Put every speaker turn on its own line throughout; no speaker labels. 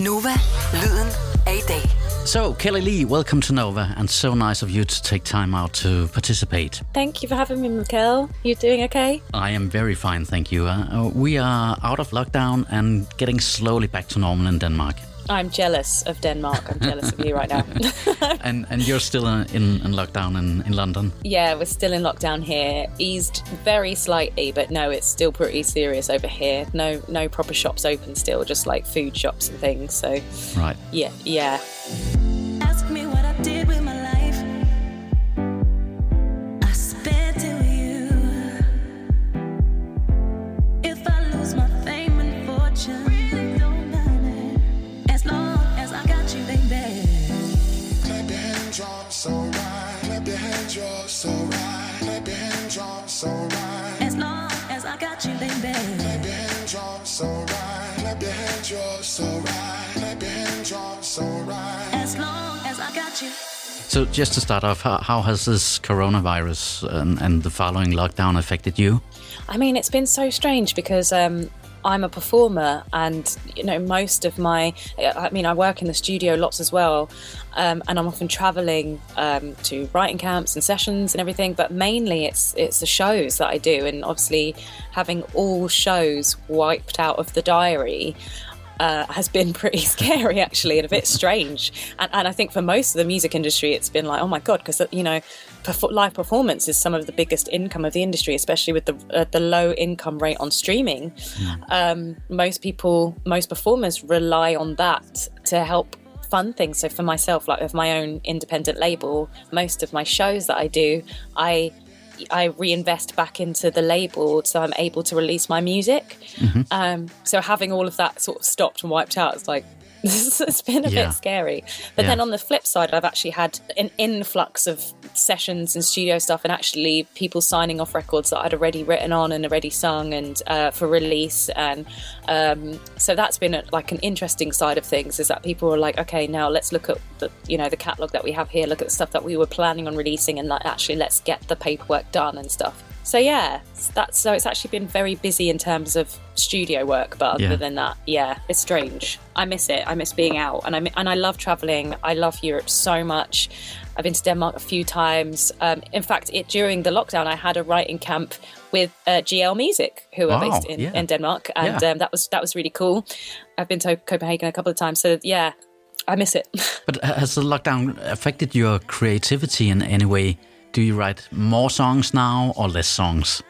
Nova, lyden af i dag.
So, Kelli-Leigh, welcome to Nova, and so nice of you to take time out to participate.
Thank you for having me, Mikkel. You doing okay?
I am very fine, thank you. Uh, we are out of lockdown and getting slowly back to normal in Denmark.
I'm jealous of Denmark. I'm jealous of you right now.
and and you're still in, in lockdown in, in London?
Yeah, we're still in lockdown here. Eased very slightly, but no, it's still pretty serious over here. No no proper shops open still, just like food shops and things. So
Right.
yeah, yeah.
Hands, you're so right. Clap your hands, you're so right.
As long as I got you, baby.
Clap your hands, you're so right. Clap your hands, you're so right. Clap your hands, you're so right.
As long as I got you.
So, just to start off, how, how has this coronavirus and, and the following lockdown affected you?
I mean, it's been so strange because um, I'm a performer, and you know, most of my, I mean, I work in the studio lots as well, um, and I'm often traveling um, to writing camps and sessions and everything. But mainly, it's it's the shows that I do, and obviously, having all shows wiped out of the diary. Uh, has been pretty scary actually and a bit strange. And, and I think for most of the music industry it's been like oh my god because you know perf- live performance is some of the biggest income of the industry especially with the uh, the low income rate on streaming. Um, most people most performers rely on that to help fund things. So for myself like with my own independent label most of my shows that I do I I reinvest back into the label so I'm able to release my music. Um, so having all of that sort of stopped and wiped out, it's like it's been a
Yeah.
bit scary. But
Yeah.
then on the flip side, I've actually had an influx of sessions and studio stuff, and actually people signing off records that I'd already written on and already sung and uh, for release. And um, so that's been a, like an interesting side of things is that people are like, okay, now let's look at the you know the catalog that we have here, look at the stuff that we were planning on releasing, and like actually let's get the paperwork done and stuff. So yeah, that's so it's actually been very busy in terms of studio work, but other
Yeah.
than that, yeah, it's strange. I miss it. I miss being out, and I and I love traveling. I love Europe so much. I've been to Denmark a few times. Um, in fact, it during the lockdown, I had a writing camp with uh, GL Music, who are
Wow,
based in,
yeah.
in Denmark, and
Yeah.
um, that was that was really cool. I've been to Copenhagen a couple of times, so yeah, I miss it.
But has the lockdown affected your creativity in any way? Do you write more songs now or less songs?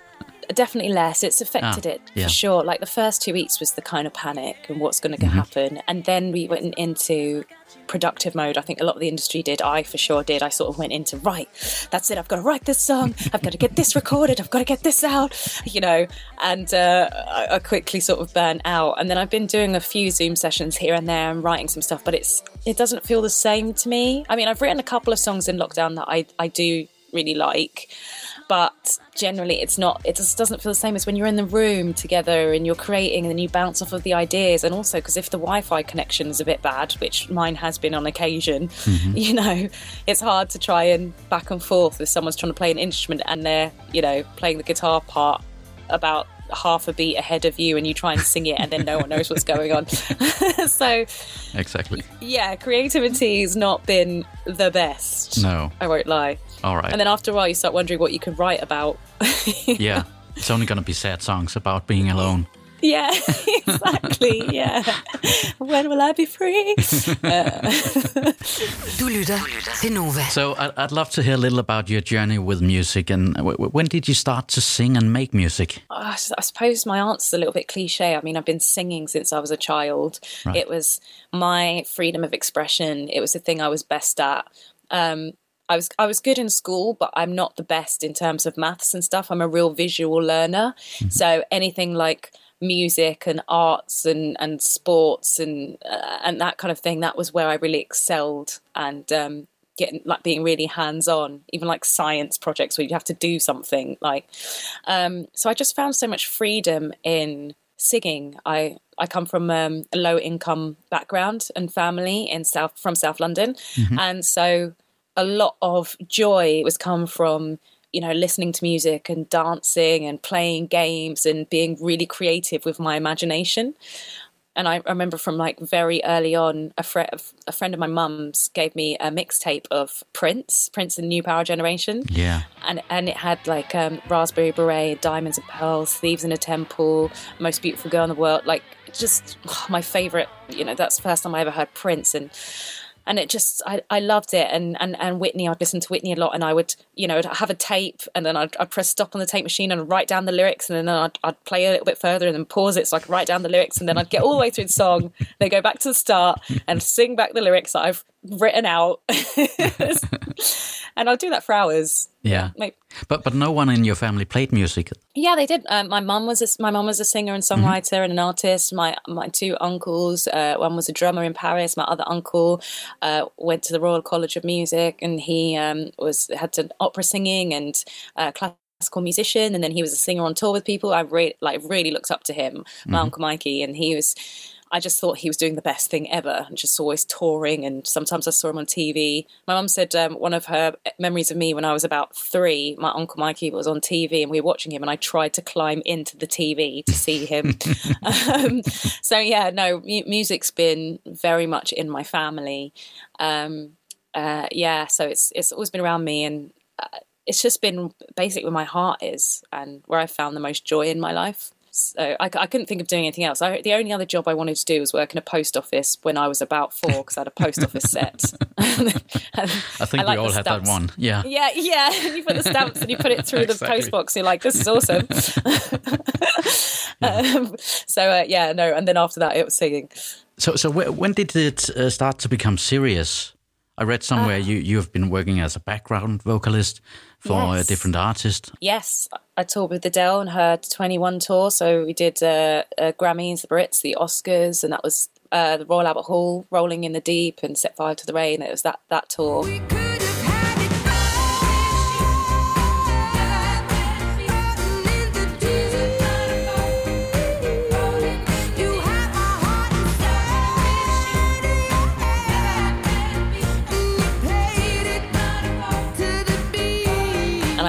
definitely less. It's affected
Ah,
it
yeah.
for sure. Like the first two weeks was the kind of panic and what's going to
Mm-hmm.
happen, and then we went into productive mode. I think a lot of the industry did. I for sure did. I sort of went into right. That's it. I've got to write this song. I've got to get this recorded. I've got to get this out. You know, and uh, I, I quickly sort of burnt out. And then I've been doing a few Zoom sessions here and there and writing some stuff, but it's it doesn't feel the same to me. I mean, I've written a couple of songs in lockdown that I I do really like but generally it's not it just doesn't feel the same as when you're in the room together and you're creating and then you bounce off of the ideas. And also because if the wi-fi connection is a bit bad which mine has been on occasion mm-hmm. you know it's hard to try and back and forth if someone's trying to play an instrument and they're you know playing the guitar part about half a beat ahead of you and you try and sing it and then no one knows what's going on. So
Exactly.
yeah creativity has not been the best.
No.
i won't lie
All right.
and then after a while, you start wondering what you can write about.
yeah. It's only going to be sad songs about being alone.
yeah, exactly. Yeah. when will I be free?
Du lytter til Nova.
So I- I'd love to hear a little about your journey with music and w- w- when did you start to sing and make music?
Ah, I suppose my answer's a little bit cliche. I mean, I've been singing since I was a child.
Right.
It was my freedom of expression. It was the thing I was best at. Um, I was I was good in school, but I'm not the best in terms of maths and stuff. I'm a real visual learner, so anything like music and arts and and sports and uh, and that kind of thing that was where I really excelled and um, getting like being really hands on, even like science projects where you have to do something like. Um, so I just found so much freedom in singing. I I come from um, a low income background and family in South from South London, and so a lot of joy was come from you know listening to music and dancing and playing games and being really creative with my imagination and I remember from like very early on, a, fri a friend of my mum's gave me a mixtape of Prince, Prince and New Power Generation.
Yeah.
And and it had like um, Raspberry Beret, Diamonds and Pearls, Thieves in a Temple, Most Beautiful Girl in the World. Like just oh, my favorite. You know, that's the first time I ever heard Prince, and and it just I, I loved it. And, and and Whitney I'd listen to Whitney a lot and I would you know I'd have a tape and then I'd, I'd press stop on the tape machine and write down the lyrics and then I'd, I'd play a little bit further and then pause it so I could write down the lyrics and then I'd get all the way through the song then go back to the start and sing back the lyrics that I've written out and I'll do that for hours
Yeah.
Like,
But but no one in your family played music.
yeah, they did. Um, my mum was a, my mum was a singer and songwriter and an artist. My my two uncles, uh, one was a drummer in Paris. My other uncle uh, went to the Royal College of Music, and he um, was had to opera singing and uh, classical musician. And then he was a singer on tour with people. I re- like really looked up to him, my uncle Mikey, and he was. I just thought he was doing the best thing ever, and just always touring. And sometimes I saw him on TV. My mum said um, one of her memories of me when I was about three, my uncle Mikey was on TV, and we were watching him, and I tried to climb into the TV to see him. um, so yeah, no, mu- music's been very much in my family. Um, uh, yeah, so it's it's always been around me, and uh, it's just been basically where my heart is and where I found the most joy in my life. So I, I couldn't think of doing anything else. I, the only other job I wanted to do was work in a post office when I was about four because I had a post office set.
I think I we all had that one. Yeah.
Yeah, yeah. you put the stamps and you put it through the
Exactly.
post box. You're like, this is awesome. um, so uh, yeah, no. And then after that, it was singing.
So so wh- when did it uh, start to become serious? I read somewhere
Uh.
you you have been working as a background vocalist for a different artist.
Yes, I toured with Adele on her 21 tour. So we did uh, uh, Grammys, the Brits, the Oscars, and that was uh, the Royal Albert Hall, Rolling in the Deep, and Set Fire to the Rain. It was that that tour.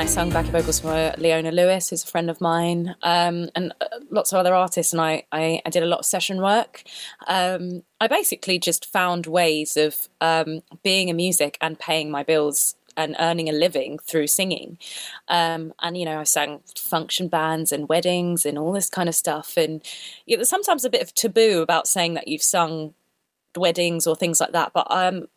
I sung backing vocals for Leona Lewis, who's a friend of mine, um, and uh, lots of other artists. And I, I, I did a lot of session work. Um, I basically just found ways of um, being in music and paying my bills and earning a living through singing. Um, and you know, I sang function bands and weddings and all this kind of stuff. And you know, there's sometimes a bit of taboo about saying that you've sung weddings or things like that. But um,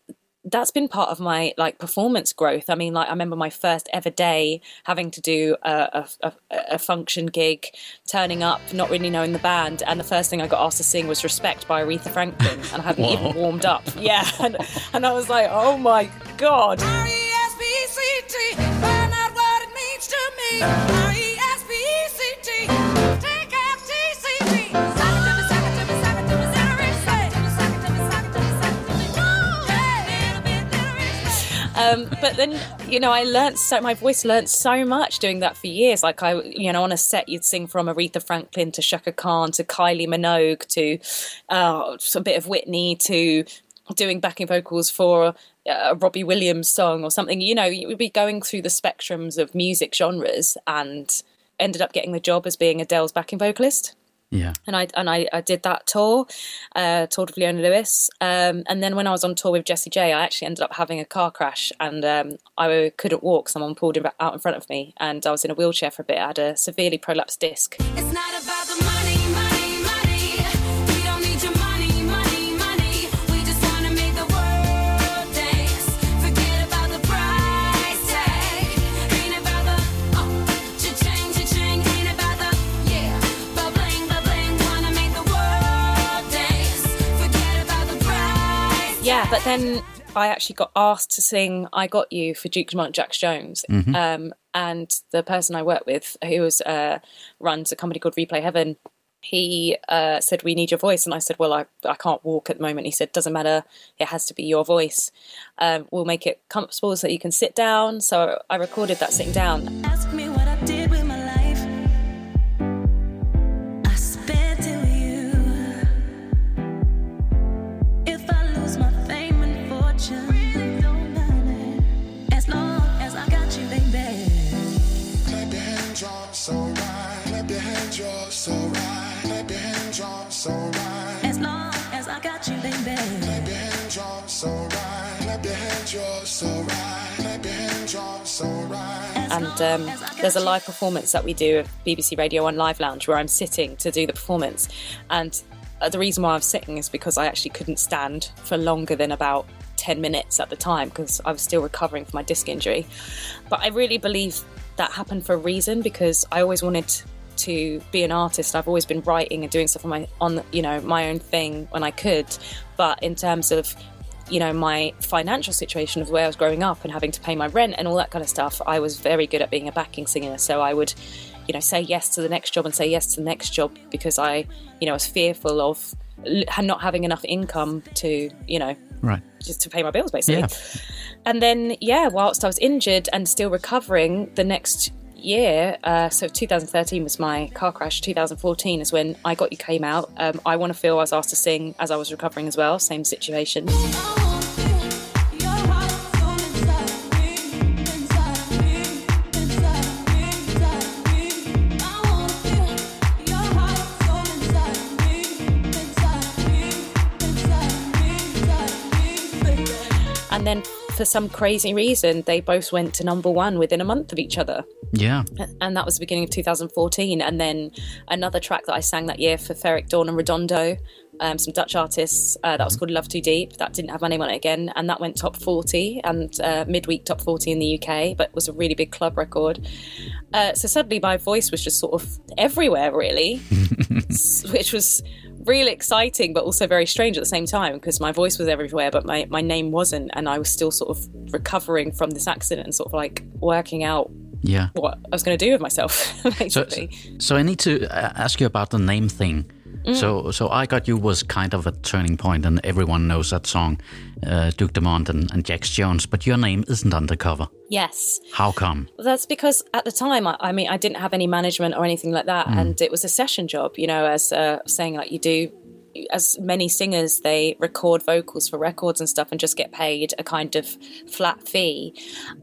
that's been part of my like performance growth. I mean, like I remember my first ever day having to do a, a, a, a function gig, turning up, not really knowing the band, and the first thing I got asked to sing was "Respect" by Aretha Franklin, and I hadn't
Wow.
even warmed up. Yeah, and, and I was like, oh my god.
R-E-S-P-E-C-T,
Um, but then, you know, I learnt so my voice learnt so much doing that for years. Like I, you know, on a set you'd sing from Aretha Franklin to Chaka Khan to Kylie Minogue to uh, a bit of Whitney to doing backing vocals for a Robbie Williams song or something. You know, you would be going through the spectrums of music genres and ended up getting the job as being Adele's backing vocalist
Yeah.
and I and I, I did that tour, uh, toured with Leona Lewis, um, and then when I was on tour with Jessie J, I actually ended up having a car crash, and um, I couldn't walk. Someone pulled him out in front of me, and I was in a wheelchair for a bit. I had a severely prolapsed disc. But then I actually got asked to sing "I Got You" for Duke Dumont Jax Jones, um, and the person I work with, who was uh, runs a company called Replay Heaven, he uh, said, "We need your voice," and I said, "Well, I I can't walk at the moment." He said, "Doesn't matter, it has to be your voice. Um, we'll make it comfortable so that you can sit down." So I recorded that sitting down,
And
um, there's a live performance that we do of BBC Radio 1 Live Lounge where I'm sitting to do the performance. And uh, the reason why I'm sitting is because I actually couldn't stand for longer than about 10 minutes at the time because I was still recovering from my disc injury. But I really believe that happened for a reason because I always wanted to be an artist. I've always been writing and doing stuff on my on you know my own thing when I could. But in terms of you know my financial situation of where I was growing up and having to pay my rent and all that kind of stuff, I was very good at being a backing singer. So I would you know say yes to the next job and say yes to the next job because I you know was fearful of not having enough income to you know
Right.
just to pay my bills basically.
Yeah.
And then yeah, whilst I was injured and still recovering, the next year, uh, so 2013 was my car crash. 2014 is when I Got You came out. Um, I Want to Feel I was asked to sing as I was recovering as well. Same situation. For some crazy reason, they both went to number one within a month of each other.
Yeah.
and that was the beginning of 2014. And then another track that I sang that year for Ferreck Dawn and Redondo, um, some Dutch artists, uh, that was called Love Too Deep. That didn't have my name on it again, and that went top 40 and uh, midweek top 40 in the UK, but was a really big club record. Uh, so suddenly my voice was just sort of everywhere, really, which was really exciting, but also very strange at the same time because my voice was everywhere, but my, my name wasn't, and I was still sort of recovering from this accident and sort of like working out
Yeah.
what I was going to do with myself,
So,
basically.
so I need to uh, ask you about the name thing.
Mm.
So, so I got you was kind of a turning point, and everyone knows that song, uh, Duke Dumont and, and Jax Jones. But your name isn't on the cover.
yes.
How come?
Well, that's because at the time, I, I mean, I didn't have any management or anything like that, and it was a session job. You know, as uh, saying like you do, as many singers, they record vocals for records and stuff, and just get paid a kind of flat fee.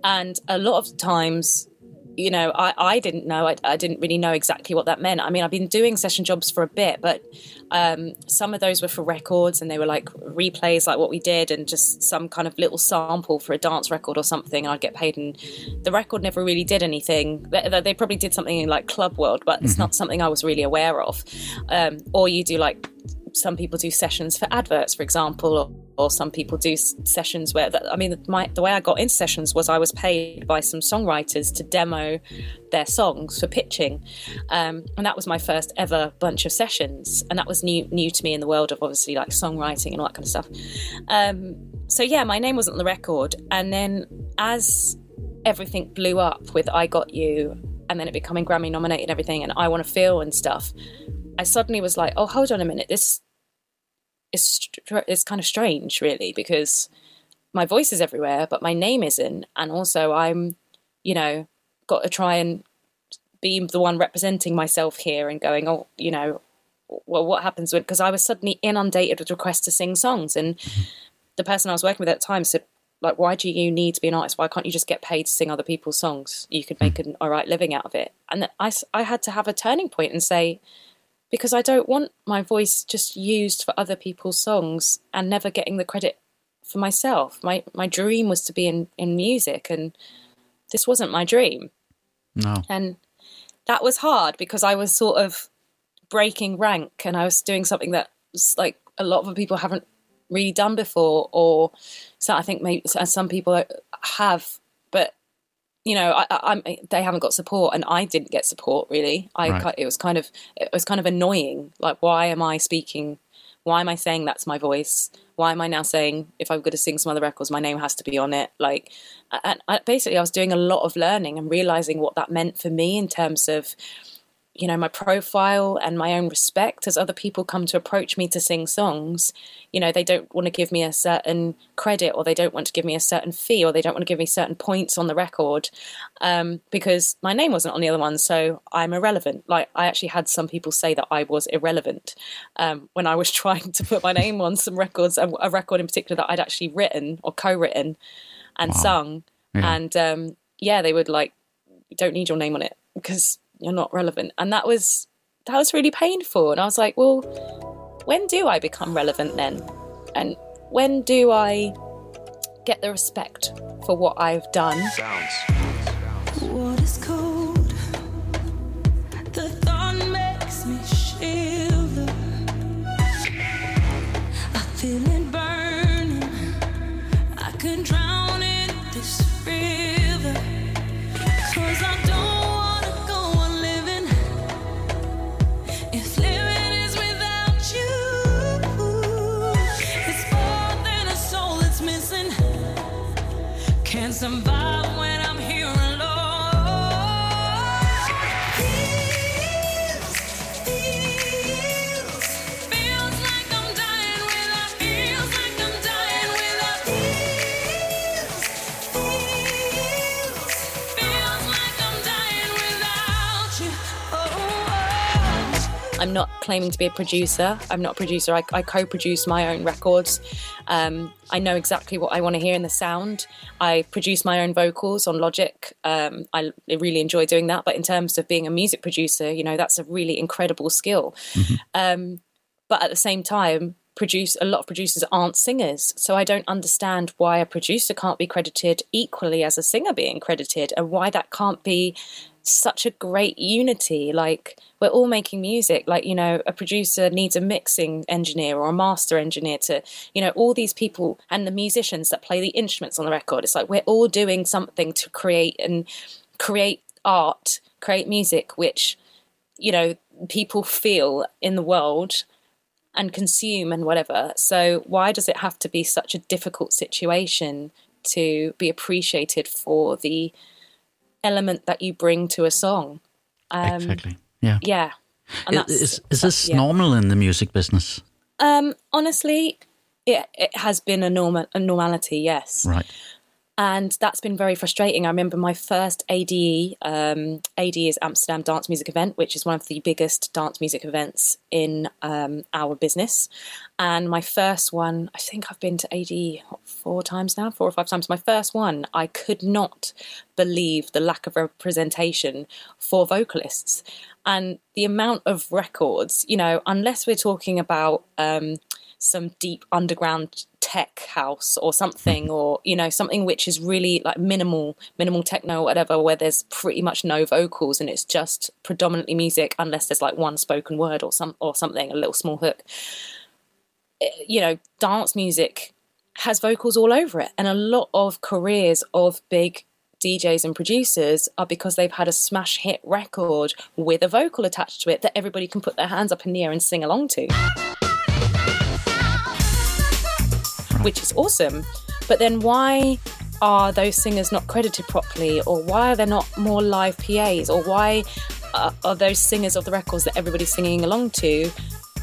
And a lot of times, you know, I, I didn't know. I, I didn't really know exactly what that meant. I mean, I've been doing session jobs for a bit, but um, some of those were for records and they were like replays, like what we did, and just some kind of little sample for a dance record or something. And I'd get paid, and the record never really did anything. They, they probably did something in like Club World, but it's not something I was really aware of. Um, or you do like some people do sessions for adverts, for example, or, or some people do sessions where, that, I mean, my, the way I got into sessions was I was paid by some songwriters to demo their songs for pitching, um, and that was my first ever bunch of sessions, and that was new new to me in the world of obviously like songwriting and all that kind of stuff. Um, so yeah, my name wasn't on the record, and then as everything blew up with I Got You, and then it becoming Grammy nominated and everything, and I Want to Feel and stuff. I suddenly was like, oh, hold on a minute. This is str- is kind of strange, really, because my voice is everywhere, but my name isn't, and also I'm, you know, got to try and be the one representing myself here and going, oh, you know, well, what happens when? Because I was suddenly inundated with requests to sing songs, and the person I was working with at the time said, like, why do you need to be an artist? Why can't you just get paid to sing other people's songs? You could make hmm. an all right living out of it. And I, I had to have a turning point and say, because I don't want my voice just used for other people's songs and never getting the credit for myself. My my dream was to be in, in music and this wasn't my dream.
No.
And that was hard because I was sort of breaking rank and I was doing something that like a lot of people haven't really done before or so I think maybe some people uh, have but you know I, I, they haven't got support and I didn't get support really. I
Right.
it was kind of it was kind of annoying. Like why am I speaking why am I saying that's my voice? Why am I now saying if I'm going to sing some other records my name has to be on it? Like and I, basically I was doing a lot of learning and realizing what that meant for me in terms of you know my profile and my own respect as other people come to approach me to sing songs. You know they don't want to give me a certain credit or they don't want to give me a certain fee or they don't want to give me certain points on the record um, because my name wasn't on the other one so i'm irrelevant. Like i actually had some people say that i was irrelevant um, when i was trying to put my name on some records a a record in particular that i'd actually written or co-written and sung.
Yeah.
and um, yeah they would like don't need your name on it because you're not relevant and that was that was really painful and i was like well when do i become relevant then And when do I get the respect for what I've done?
What is cold? The thought makes me shiver. I feel it
claiming to be a producer. I'm not a producer. I, I co-produce my own records. Um, I know exactly what I want to hear in the sound. I produce my own vocals on Logic. Um, I really enjoy doing that. But in terms of being a music producer, you know, that's a really incredible skill. Um, but at the same time, produce a lot of producers aren't singers, so I don't understand why a producer can't be credited equally as a singer being credited, and why that can't be such a great unity. Like we're all making music. Like you know, a producer needs a mixing engineer or a master engineer to, you know, all these people and the musicians that play the instruments on the record. It's like we're all doing something to create and create art, create music, which you know people feel in the world and consume and whatever. So why does it have to be such a difficult situation to be appreciated for the element that you bring to a song? Um,
exactly. Yeah.
Yeah. And
Is,
that's-
is, is this
yeah.
normal in the music business?
Um, honestly, it it has been a normal a normality, yes.
Right.
And that's been very frustrating. I remember my first ADE. Um, ADE is Amsterdam Dance Music Event, which is one of the biggest dance music events in um, our business. And my first one, I think I've been to ADE four times now, four or five times. My first one, I could not believe the lack of representation for vocalists and the amount of records. You know, unless we're talking about. Um, some deep underground tech house or something or you know something which is really like minimal minimal techno or whatever where there's pretty much no vocals and it's just predominantly music unless there's like one spoken word or some or something a little small hook Eh, you know dance music has vocals all over it and a lot of careers of big DJs and producers are because they've had a smash hit record with a vocal attached to it that everybody can put their hands up in the air and sing along to. Which is awesome. But then why are those singers not credited properly, or why are there not more live PAs, or why uh, are those singers of the records that everybody's singing along to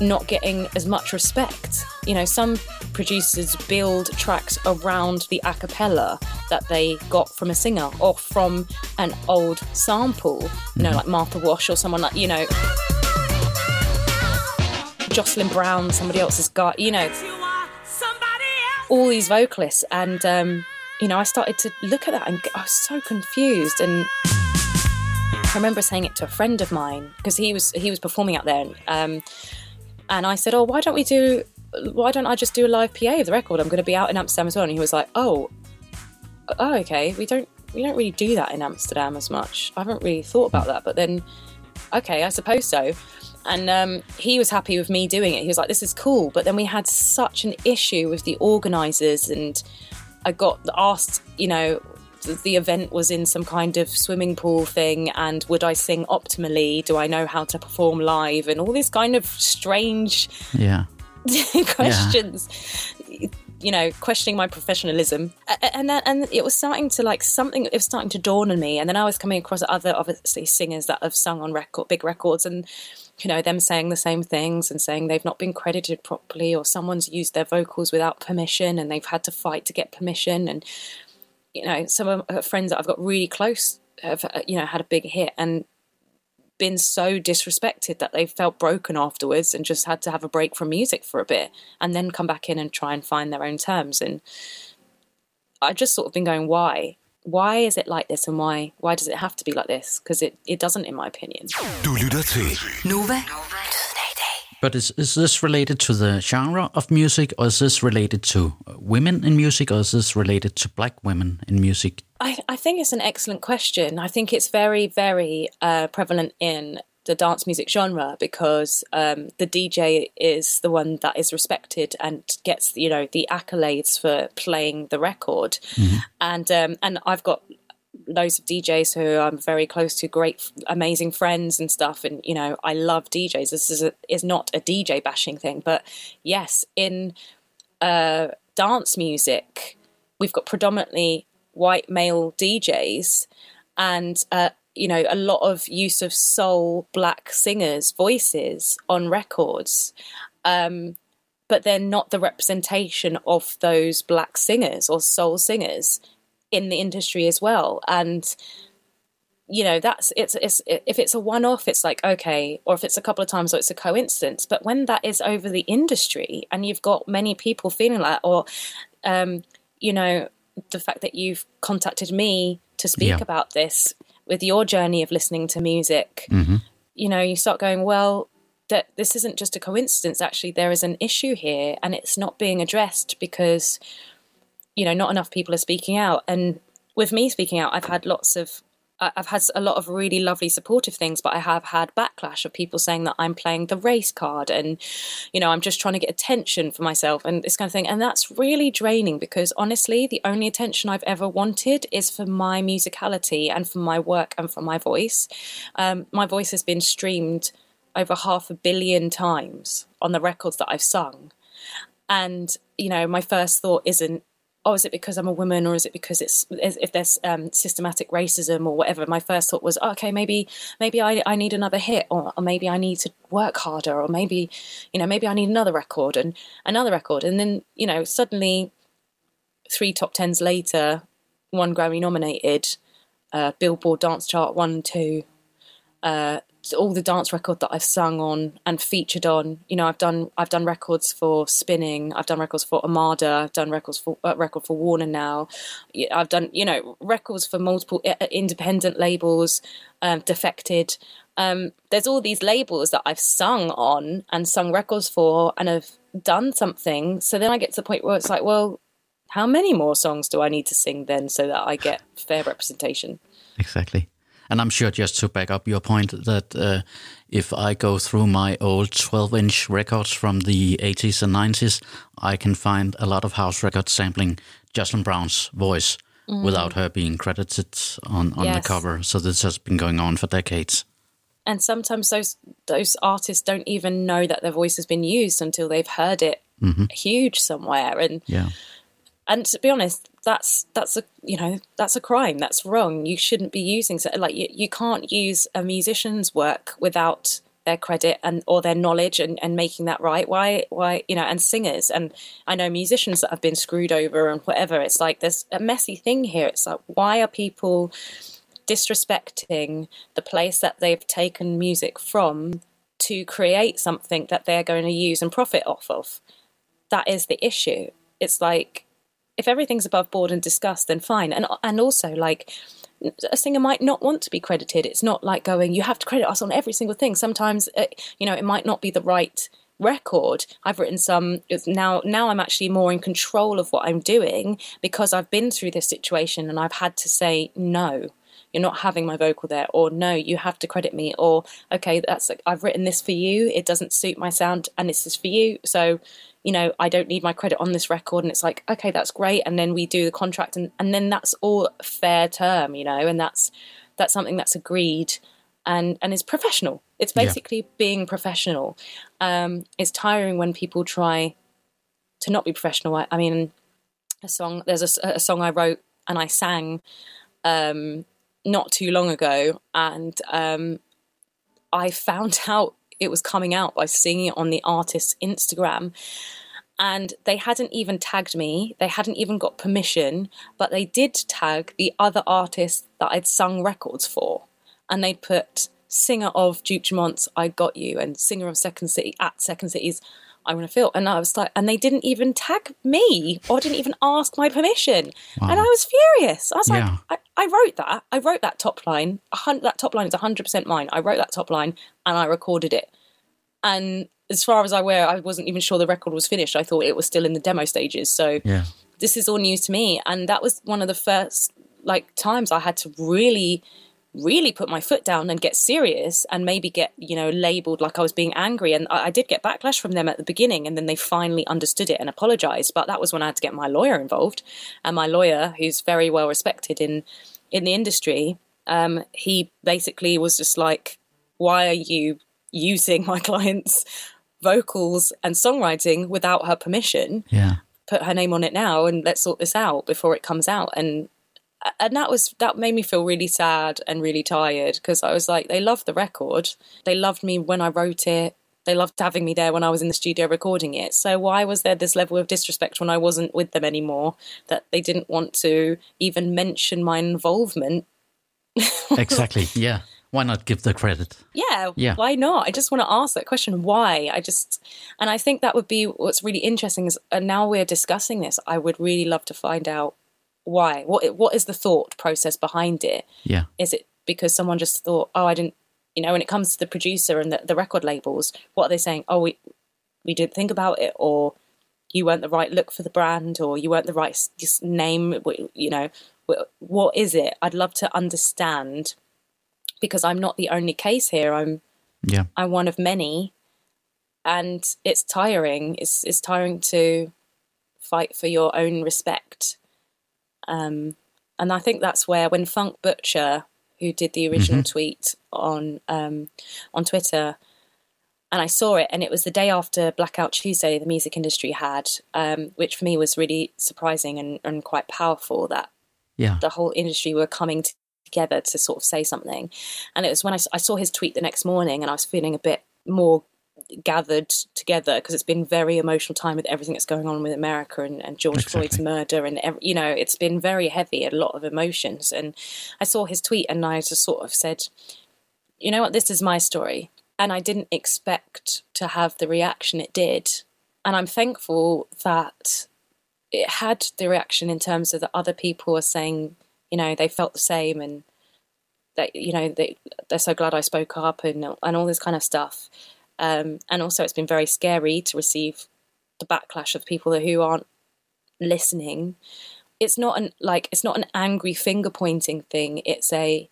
not getting as much respect? You know, some producers build tracks around the a cappella that they got from a singer or from an old sample, you know, like Martha Wash or someone like, you know, Jocelyn Brown, somebody else's guy, you know, all these vocalists and um, you know i started to look at that and i was so confused and i remember saying it to a friend of mine because he was he was performing out there um, and i said oh why don't we do why don't i just do a live pa of the record? I'm going to be out in amsterdam as well. And he was like oh oh okay. We don't we don't really do that in amsterdam as much. I haven't really thought about that but then okay i suppose so and um, he was happy with me doing it. He was like, "This is cool." But then we had such an issue with the organisers, and I got asked, you know, th- the event was in some kind of swimming pool thing, and would I sing optimally? Do I know how to perform live? And all these kind of strange
Yeah.
questions. You know, questioning my professionalism, and then, and it was starting to like something. It was starting to dawn on me, and then I was coming across other obviously singers that have sung on record, big records, and you know them saying the same things and saying they've not been credited properly, or someone's used their vocals without permission, and they've had to fight to get permission, and you know some of my friends that I've got really close have you know had a big hit. And been so disrespected that they felt broken afterwards and just had to have a break from music for a bit and then come back in and try and find their own terms and I've just sort of been going why why is it like this and why why does it have to be like this because it, it doesn't in my opinion
Du lytter til
Nova. Lyden af i dag.
But is, is this related to the genre of music, or is this related to uh, women in music, or is this related to black women in music?
I, I think it's an excellent question. I think it's very, very uh, prevalent in the dance music genre because um, the DJ is the one that is respected and gets you know the accolades for playing the record, and um, and I've got loads of DJs who I'm very close to, great, amazing friends and stuff, and you know I love DJs. This is a, is not a DJ bashing thing, but yes, in uh, dance music, we've got predominantly white male DJs and uh, you know a lot of use of soul black singers voices on records. Um, but they're not the representation of those black singers or soul singers in the industry as well. And you know that's it's it's if it's a one off it's like okay or if it's a couple of times or it's a coincidence. But when that is over the industry and you've got many people feeling like or um you know the fact that you've contacted me to speak
Yeah.
about this with your journey of listening to music
Mm-hmm.
you know you start going well that this isn't just a coincidence actually there is an issue here and it's not being addressed because you know not enough people are speaking out and with me speaking out i've had lots of I've had a lot of really lovely supportive things, but I have had backlash of people saying that I'm playing the race card and, you know, I'm just trying to get attention for myself and this kind of thing. And that's really draining because honestly, the only attention I've ever wanted is for my musicality and for my work and for my voice. Um, my voice has been streamed over half a billion times on the records that I've sung. And, you know, my first thought isn't, oh, is it because I'm a woman or is it because it's if there's um, systematic racism or whatever? My first thought was, oh, okay, maybe maybe I, I need another hit or, or maybe I need to work harder or maybe, you know, maybe I need another record and another record. And then, you know, suddenly three top tens later, one Grammy nominated, uh, Billboard Dance Chart one two, uh, all the dance record that I've sung on and featured on. You know, I've done I've done records for Spinnin', I've done records for Armada, I've done records for uh, record for Warner now. I've done you know records for multiple uh, uh, independent labels, um, Defected. Um, there's all these labels that I've sung on and sung records for and have done something. So then I get to the point where it's like, well, how many more songs do I need to sing then so that I get fair representation?
Exactly. And I'm sure, just to back up your point, that uh, if I go through my old 12 inch records from the 80s and 90s, I can find a lot of house records sampling Jocelyn Brown's voice without her being credited on, on the cover. So this has been going on for decades.
and sometimes those those artists don't even know that their voice has been used until they've heard it huge somewhere and
Yeah.
and to be honest that's that's a you know that's a crime. That's wrong. You shouldn't be using like you, you can't use a musician's work without their credit and or their knowledge and, and making that right. Why why you know and singers. And i know musicians that have been screwed over and whatever. It's like there's a messy thing here. It's like why are people disrespecting the place that they've taken music from to create something that they're going to use and profit off of. That is the issue. It's like if everything's above board and discussed, then fine. And and also like a singer might not want to be credited. It's not like going you have to credit us on every single thing. Sometimes uh, you know it might not be the right record. I've written some now now I'm actually more in control of what I'm doing because I've been through this situation and I've had to say no you're not having my vocal there or no you have to credit me or okay that's i've written this for you it doesn't suit my sound and this is for you. So you know i don't need my credit on this record and it's like okay that's great and then we do the contract and, and then that's all fair term you know and that's that's something that's agreed and and is professional. It's
Yeah.
basically being professional. Um it's tiring when people try to not be professional. I, I mean a song there's a song i wrote and i sang um not too long ago and um i found out it was coming out by seeing it on the artist's instagram and they hadn't even tagged me they hadn't even got permission but they did tag the other artists that i'd sung records for and they'd put singer of duke dumont's i got you and singer of second city at second city's i want to feel and i was like and they didn't even tag me or didn't even ask my permission and i was furious i was
Yeah.
like I, I wrote that i wrote that top line that top line is 100% mine i wrote that top line and i recorded it and as far as I were, I wasn't even sure the record was finished. I thought it was still in the demo stages. So
Yeah.
this is all news to me and that was one of the first like times i had to really really put my foot down and get serious and maybe get you know labeled like i was being angry. And i, I did get backlash from them at the beginning and then they finally understood it and apologized. But that was when i had to get my lawyer involved. And my lawyer who's very well respected in in the industry um, he basically was just like why are you using my client's vocals and songwriting without her permission?
Yeah.
put her name on it now and let's sort this out before it comes out. And and that was that made me feel really sad and really tired because I was like they loved the record they loved me when I wrote it they loved having me there when I was in the studio recording it so why was there this level of disrespect when I wasn't with them anymore that they didn't want to even mention my involvement
Exactly. yeah. Why not give the credit?
yeah,
Yeah.
why not? I just want to ask that question. Why? I just, and I think that would be what's really interesting is, and now we're discussing this. I would really love to find out why. What what is the thought process behind it?
Yeah.
Is it because someone just thought, oh, I didn't, you know, when it comes to the producer and the, the record labels, what are they saying? Oh, we we didn't think about it, or you weren't the right look for the brand, or you weren't the right name. You know, what is it? I'd love to understand because I'm not the only case here. I'm
Yeah.
I'm one of many, and it's tiring. It's it's tiring to fight for your own respect. Um, and I think that's where when Funk Butcher, who did the original tweet on um, on Twitter, and I saw it, and it was the day after Blackout Tuesday the music industry had, um, which for me was really surprising and, and quite powerful. That
Yeah.
the whole industry were coming together to sort of say something. And it was when I saw his tweet the next morning and I was feeling a bit more gathered together because it's been very emotional time with everything that's going on with America and, and George
Exactly.
Floyd's murder and ev- you know it's been very heavy a lot of emotions and I saw his tweet and I just sort of said you know what this is my story and I didn't expect to have the reaction it did and I'm thankful that it had the reaction in terms of that other people are saying, you know, they felt the same and that you know they they're so glad I spoke up and and all this kind of stuff. Um, and also, it's been very scary to receive the backlash of people who aren't listening. It's not an like it's not an angry finger pointing thing. It's a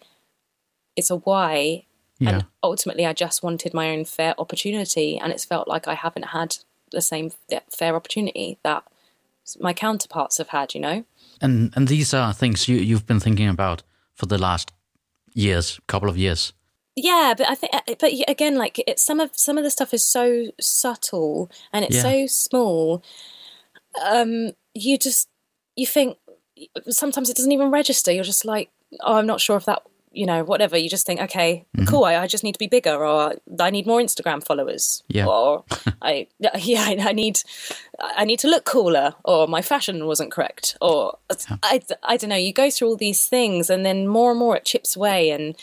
it's a why.
Yeah.
And ultimately, I just wanted my own fair opportunity, and it's felt like I haven't had the same fair opportunity that my counterparts have had. You know.
And and these are things you you've been thinking about for the last years, couple of years.
Yeah, but I think, but again, like it's some of some of the stuff is so subtle and it's
Yeah.
so small. Um, you just you think sometimes it doesn't even register. You're just like, oh, I'm not sure if that, you know, whatever. You just think, okay, cool. I, I just need to be bigger, or I need more Instagram followers,
Yeah.
or I, yeah, I, I need, I need to look cooler, or my fashion wasn't correct, or I, I don't know. You go through all these things, and then more and more it chips away, and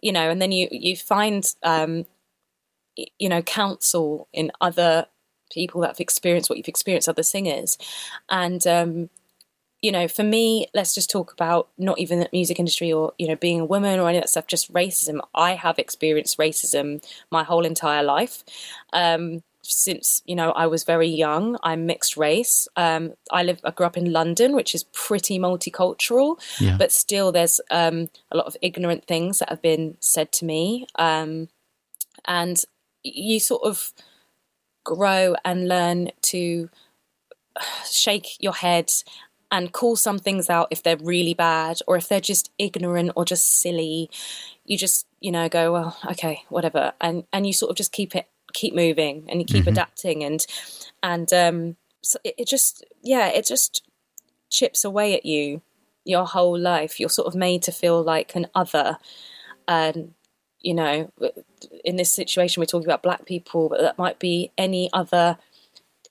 you know, and then you you find, um, you know, counsel in other people that have experienced what you've experienced, other singers, and um, you know, for me, let's just talk about not even the music industry or, you know, being a woman or any of that stuff, just racism. I have experienced racism my whole entire life. Um, since, you know, I was very young, I'm mixed race. Um, I live, I grew up in London, which is pretty multicultural,
Yeah.
but still there's um, a lot of ignorant things that have been said to me. Um, and you sort of grow and learn to shake your head and call some things out if they're really bad or if they're just ignorant or just silly you just you know go well okay whatever and and you sort of just keep it keep moving and you keep adapting and and um so it, it just yeah it just chips away at you your whole life. You're sort of made to feel like an other. And you know in this situation we're talking about black people but that might be any other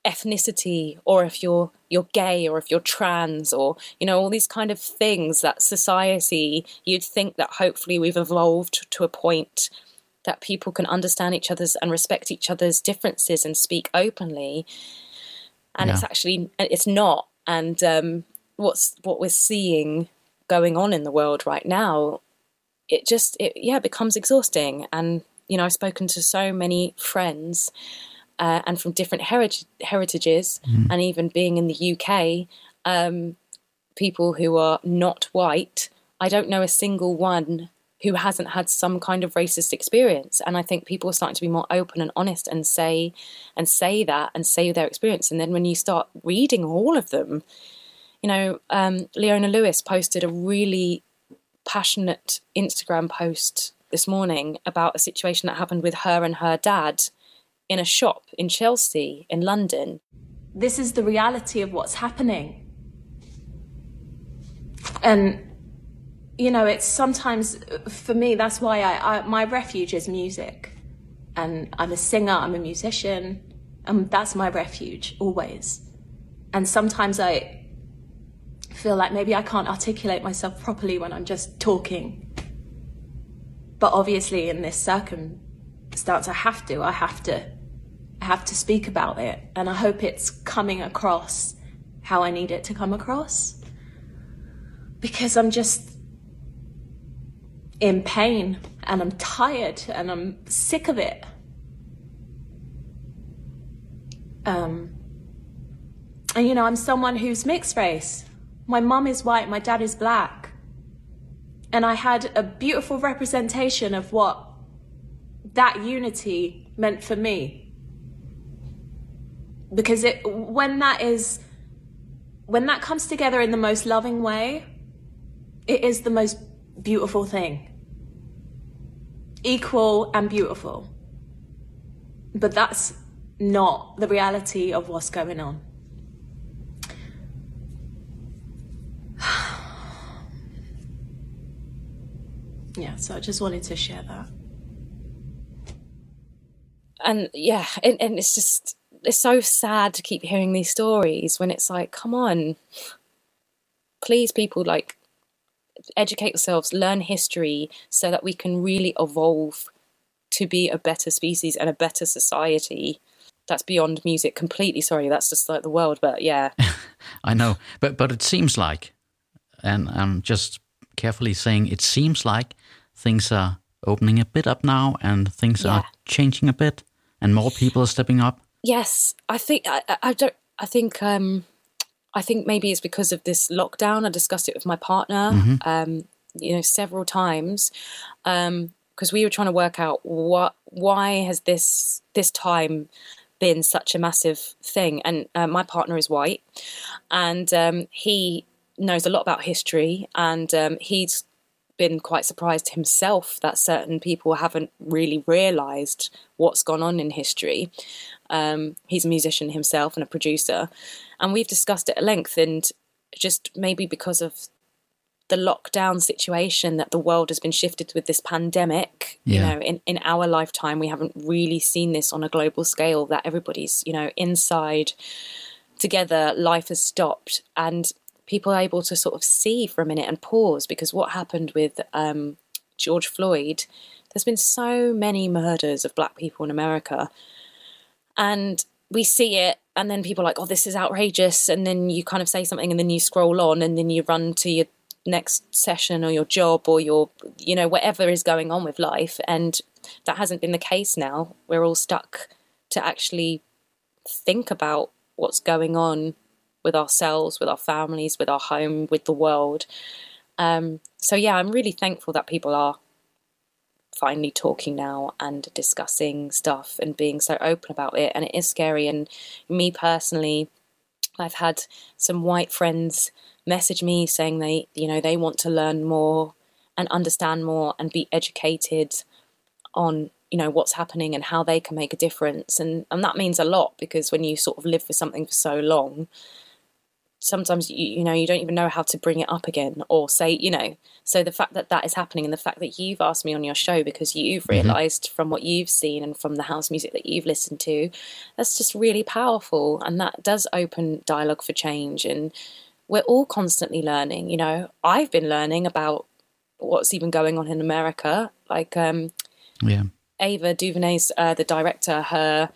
ethnicity or if you're you're gay or if you're trans or you know all these kind of things that society you'd think that hopefully we've evolved to a point that people can understand each other's and respect each other's differences and speak openly. And it's actually it's not. And um what's what we're seeing going on in the world right now it just it yeah it becomes exhausting. And you know i've spoken to so many friends uh, and from different heritage, heritages, and even being in the UK, um, people who are not white, I don't know a single one who hasn't had some kind of racist experience. And I think people are starting to be more open and honest and say and say that and say their experience. And then when you start reading all of them, you know, um, Leona Lewis posted a really passionate Instagram post this morning about a situation that happened with her and her dad in a shop in Chelsea in London.
this is the reality of what's happening. And you know, it's sometimes for me that's why I, I my refuge is music. And I'm a singer, I'm a musician, and that's my refuge always. And sometimes I feel like maybe I can't articulate myself properly when I'm just talking. But obviously in this circumstance I have to. I have to I have to speak about it, and I hope it's coming across how I need it to come across. Because I'm just in pain and I'm tired and I'm sick of it. Um, and you know, I'm someone who's mixed race. My mum is white, my dad is black. And I had a beautiful representation of what that unity meant for me because it when that is when that comes together in the most loving way it is the most beautiful thing. Equal and beautiful. But that's not the reality of what's going on. Yeah so i just wanted to share that.
And yeah, and, and it's just it's so sad to keep hearing these stories when it's like, come on, please, people, like educate yourselves, learn history, so that we can really evolve to be a better species and a better society. That's beyond music completely. Sorry, that's just like the world, but yeah,
I know, but but it seems like, and I'm just carefully saying it seems like things are opening a bit up now, and things are changing a bit, and more people are stepping up.
yes, I think I, I- I don't. I think um, I think maybe it's because of this lockdown. I discussed it with my partner, um, you know, several times, because we were trying to work out what why has this this time been such a massive thing. And uh, my partner is white, and um, he knows a lot about history, and um, he's been quite surprised himself that certain people haven't really realised what's gone on in history. Um, he's a musician himself and a producer, and we've discussed it at length. And just maybe because of the lockdown situation that the world has been shifted with this pandemic, you know, in, in our lifetime, we haven't really seen this on a global scale that everybody's, you know, inside together, life has stopped. And people are able to sort of see for a minute and pause because what happened with um, George Floyd, there's been so many murders of black people in America. And we see it, and then people are like, oh, this is outrageous. And then you kind of say something, and then you scroll on, and then you run to your next session or your job or your, you know, whatever is going on with life. And that hasn't been the case now. We're all stuck to actually think about what's going on with ourselves, with our families, with our home, with the world. Um, so yeah, I'm really thankful that people are finally talking now and discussing stuff and being so open about it. And it is scary. And me personally, I've had some white friends message me saying they, you know, they want to learn more and understand more and be educated on you know what's happening and how they can make a difference and and that means a lot because when you sort of live for something for so long sometimes you, you know you don't even know how to bring it up again or say you know so the fact that that is happening and the fact that you've asked me on your show because you've realized from what you've seen and from the house music that you've listened to that's just really powerful and that does open dialogue for change and we're all constantly learning you know i've been learning about what's even going on in america like um
Yeah,
Ava DuVernay's uh, the director. Her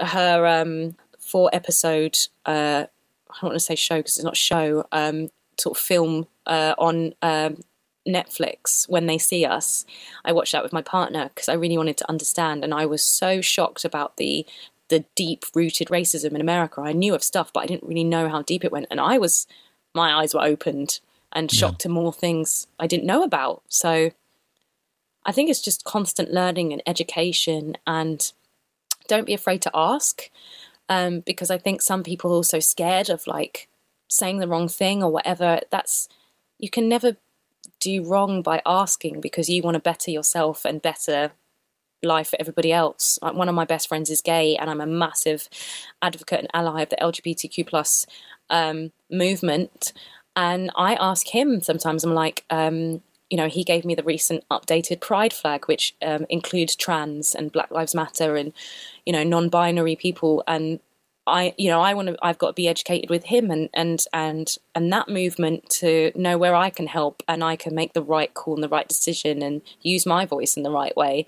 her um, four episode uh, I don't want to say show because it's not show um, sort of film uh, on um, Netflix. When they see us, I watched that with my partner because I really wanted to understand, and I was so shocked about the the deep rooted racism in America. I knew of stuff, but I didn't really know how deep it went. And I was, my eyes were opened and shocked to more things I didn't know about. So I think it's just constant learning and education and don't be afraid to ask um, because I think some people are also scared of like saying the wrong thing or whatever. That's you can never do wrong by asking because you want to better yourself and better life for everybody else. Like, One of my best friends is gay, and I'm a massive advocate and ally of the LGBTQ plus um, movement. And I ask him sometimes. I'm like, um, you know, he gave me the recent updated Pride flag, which um, includes trans and Black Lives Matter and you know non-binary people. And I, you know, I want to. I've got to be educated with him and and and and that movement to know where I can help and I can make the right call and the right decision and use my voice in the right way.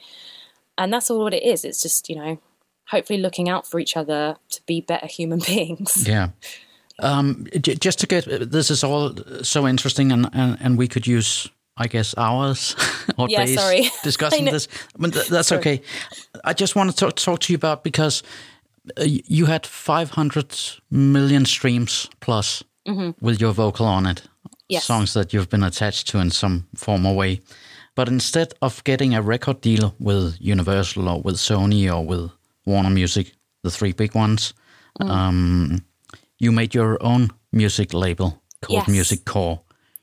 And that's all what it is. It's just you know, hopefully looking out for each other to be better human beings.
Yeah. Um, just to get this is all so interesting, and, and, and we could use, I guess, hours or
Yeah,
days
sorry.
Discussing this. But th- that's okay. I just want to talk, talk to you about because uh, you had 500 million streams plus with your vocal on it.
Mm-hmm. Yes.
Songs that you've been attached to in some form or way. But instead of getting a record deal with Universal or with Sony or with Warner Music, the three big ones,
Mm.
um, you made your own music label called
Yes.
Music Core.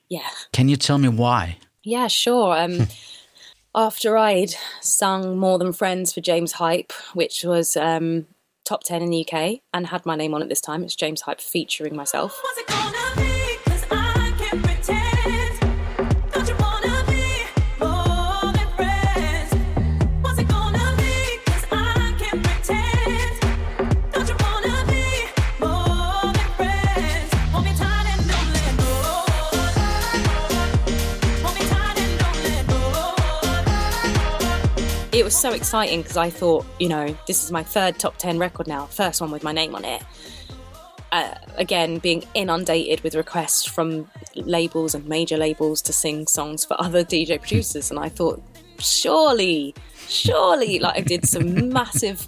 Yeah.
Can you tell me why?
Yeah, sure. Um, after I'd sung More Than Friends for James Hype, which was um, top 10 in the UK, and had my name on it this time, it's James Hype featuring myself.
It
was so exciting because I thought, you know, this is my third top 10 record now, first one with my name on it. Uh, again, being inundated with requests from labels and major labels to sing songs for other DJ producers. And I thought, surely, surely, like I did some massive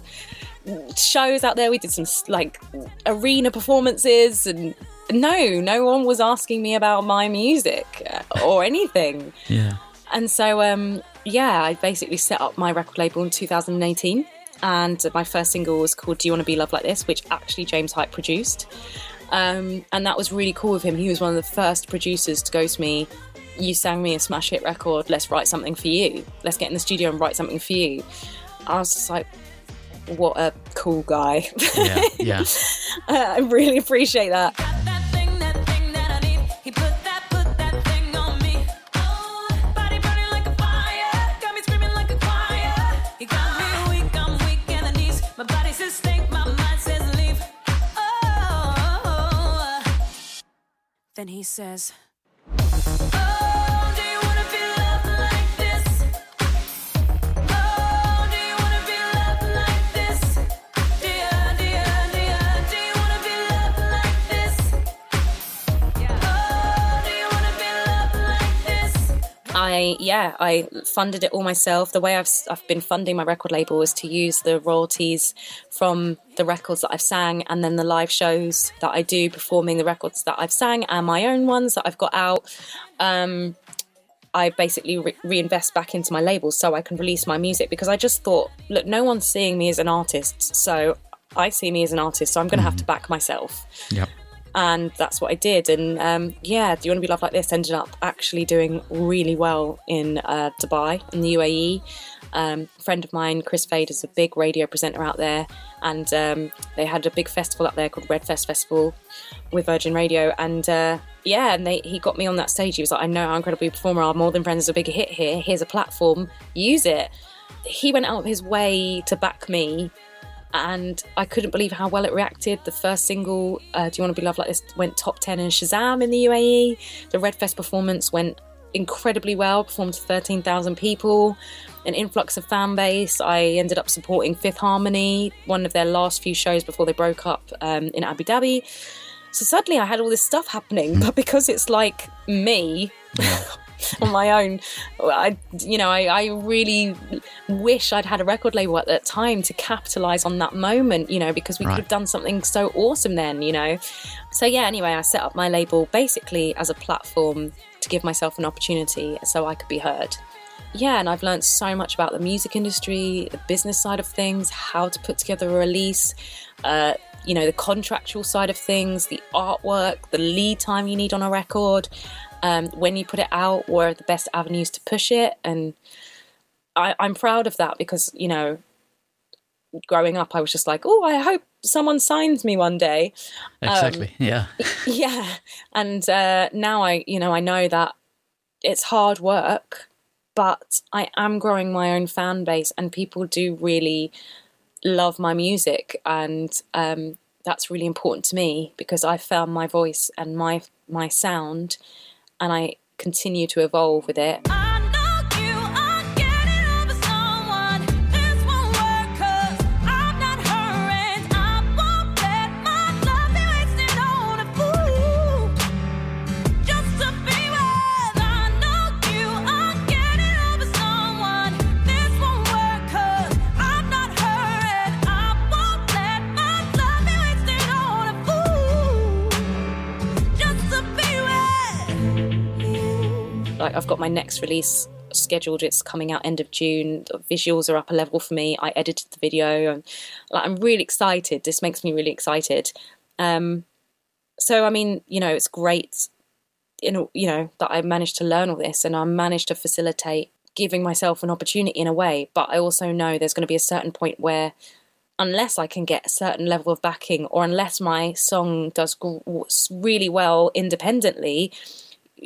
shows out there. We did some like arena performances, and no, no one was asking me about my music uh, or anything.
Yeah.
And so, um, yeah, I basically set up my record label in 2018. And my first single was called Do You Want to Be Loved Like This, which actually James Hype produced. Um, and that was really cool with him. He was one of the first producers to go to me, You sang me a smash hit record, let's write something for you. Let's get in the studio and write something for you. I was just like, what a cool guy.
Yeah. Yeah.
I really appreciate that.
That thing, that Then he says,
I yeah, I funded it all myself. The way I've I've been funding my record label is to use the royalties from the records that I've sang and then the live shows that I do performing the records that I've sang and my own ones that I've got out. Um, I basically re- reinvest back into my label so I can release my music because I just thought, look, no one's seeing me as an artist, so I see me as an artist, so I'm going to have to back myself
Yep.
And that's what I did. And um, yeah, Do You Want to Be Loved Like This ended up actually doing really well in uh, Dubai, in the UAE. Um, friend of mine, Kris Fade, is a big radio presenter out there, and um, they had a big festival up there called Red Fest Festival with Virgin Radio. And uh, yeah, and they, he got me on that stage. He was like, I know how incredible performer are. More Than Friends is a big hit here. Here's a platform. Use it. He went out of his way to back me and I couldn't believe how well it reacted. The first single, uh, "Do You Want to Be Loved Like This," went top ten in Shazam in the UAE. The Red Fest performance went incredibly well, performed to thirteen thousand people, an influx of fan base. I ended up supporting Fifth Harmony, one of their last few shows before they broke up um, in Abu Dhabi. So suddenly I had all this stuff happening, but because it's like me. on my own. I, you know, I, I really wish I'd had a record label at that time to capitalize on that moment, you know, because we
Right.
could have done something so awesome then, you know. So yeah, anyway, I set up my label basically as a platform to give myself an opportunity so I could be heard. Yeah, and I've learned so much about the music industry, the business side of things, how to put together a release, uh, you know, the contractual side of things, the artwork, the lead time you need on a record, um, when you put it out, what are the best avenues to push it. And I, I'm proud of that because, you know, growing up, I was just like, oh, I hope someone signs me one day
Exactly. yeah.
yeah and uh, now i you know i know that it's hard work but i am growing my own fan base and people do really love my music and um, that's really important to me because i found my voice and my my sound and i continue to evolve with it.
I
like I've got my next release scheduled. It's coming out end of June. The visuals are up a level for me. I edited the video, and like I'm really excited. This makes me really excited. Um, so I mean, you know, it's great. You know, you know that I managed to learn all this, and I managed to facilitate giving myself an opportunity in a way. But I also know there's going to be a certain point where unless I can get a certain level of backing, or unless my song does really well independently,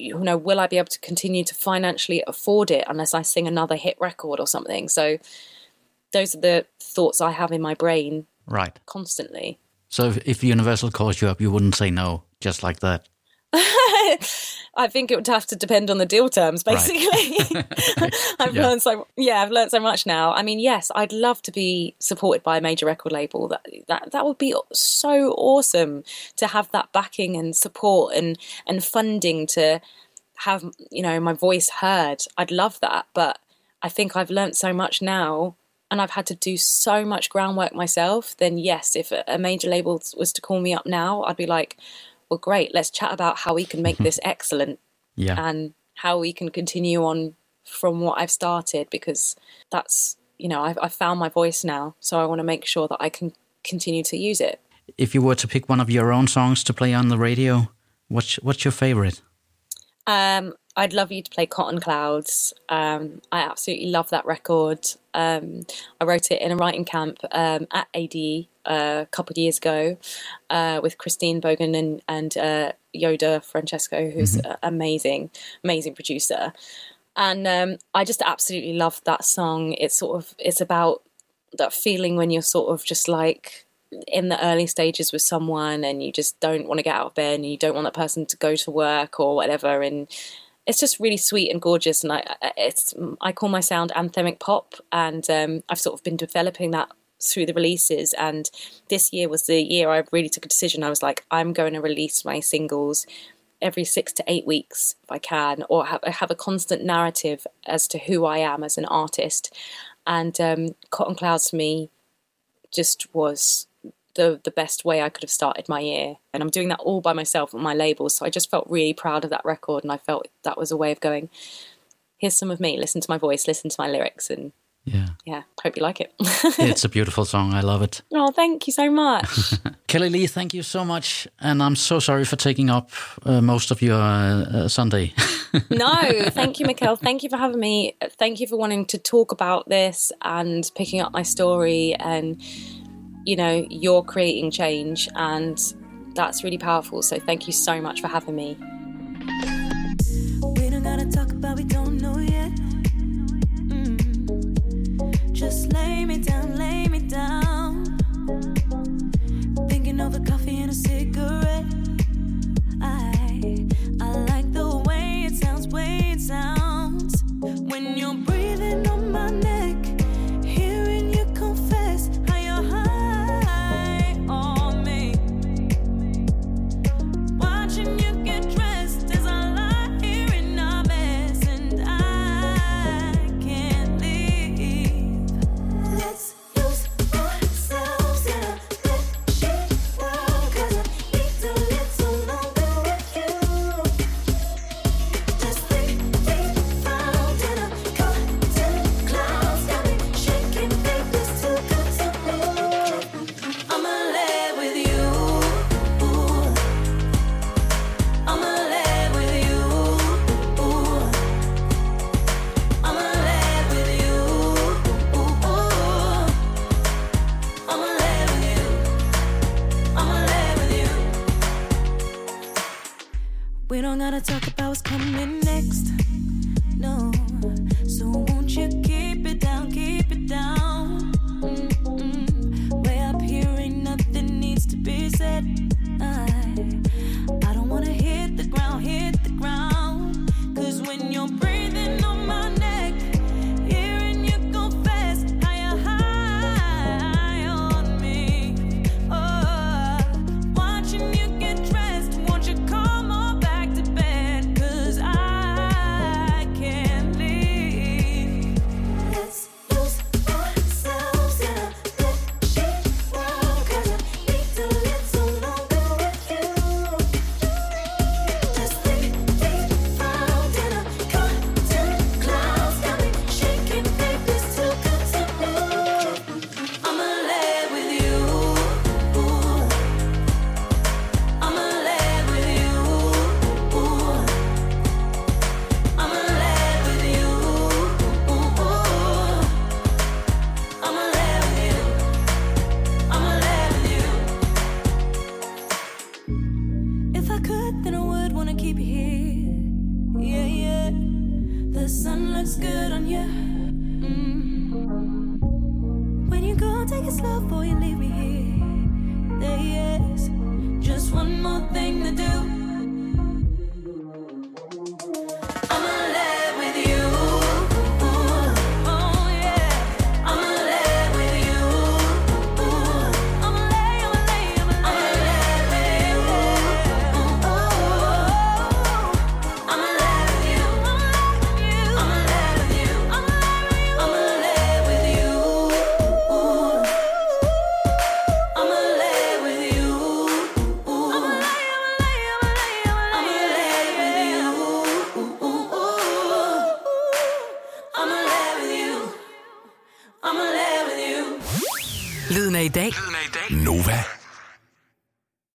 you know, will I be able to continue to financially afford it unless I sing another hit record or something? So those are the thoughts I have in my brain
Right.
constantly.
So if, if Universal calls you up, you wouldn't say no, just like that.
I think it would have to depend on the deal terms,
Right.
basically. I've
Yeah.
learned so yeah, I've learned so much now. I mean, yes, I'd love to be supported by a major record label. That that that would be so awesome to have that backing and support and and funding to have you know my voice heard. I'd love that, but I think I've learned so much now. And I've had to do so much groundwork myself. Then, yes, if a major label was to call me up now, I'd be like, well, great, let's chat about how we can make this excellent
Yeah.
and how we can continue on from what I've started because that's, you know, I've, I've found my voice now. So I want to make sure that I can continue to use it.
if you were to pick one of your own songs to play on the radio, what's what's your favorite?
Um, I'd love you to play Cotton Clouds. Um, I absolutely love that record. Um, I wrote it in a writing camp um, at AD uh, a couple of years ago uh, with Christine Bogan and, and uh, Yoda Francesco, who's an amazing, amazing producer. And um, I just absolutely love that song. It's sort of it's about that feeling when you're sort of just like in the early stages with someone and you just don't want to get out of bed and you don't want that person to go to work or whatever and it's just really sweet and gorgeous and I it's I call my sound anthemic pop and um, I've sort of been developing that through the releases and this year was the year I really took a decision I was like I'm going to release my singles every six to eight weeks if I can, or have, have a constant narrative as to who I am as an artist. And um, Cotton Clouds for me just was the the best way I could have started my year. And I'm doing that all by myself on my label, so I just felt really proud of that record, and I felt that was a way of going. Here's some of me. Listen to my voice. Listen to my lyrics, and
Yeah.
yeah, hope you like it.
it's a beautiful song. I love it.
oh, thank you so much.
Kelli-Leigh, thank you so much. And I'm so sorry for taking up uh, most of your uh, uh, Sunday.
no, thank you, Mikkel. Thank you for having me. Thank you for wanting to talk about this and picking up my story. And, you know, you're creating change, and that's really powerful. So, thank you so much for having me.
We don't gotta talk about we don't know yet. Mm. Just lay me down, lay me down. Thinking over coffee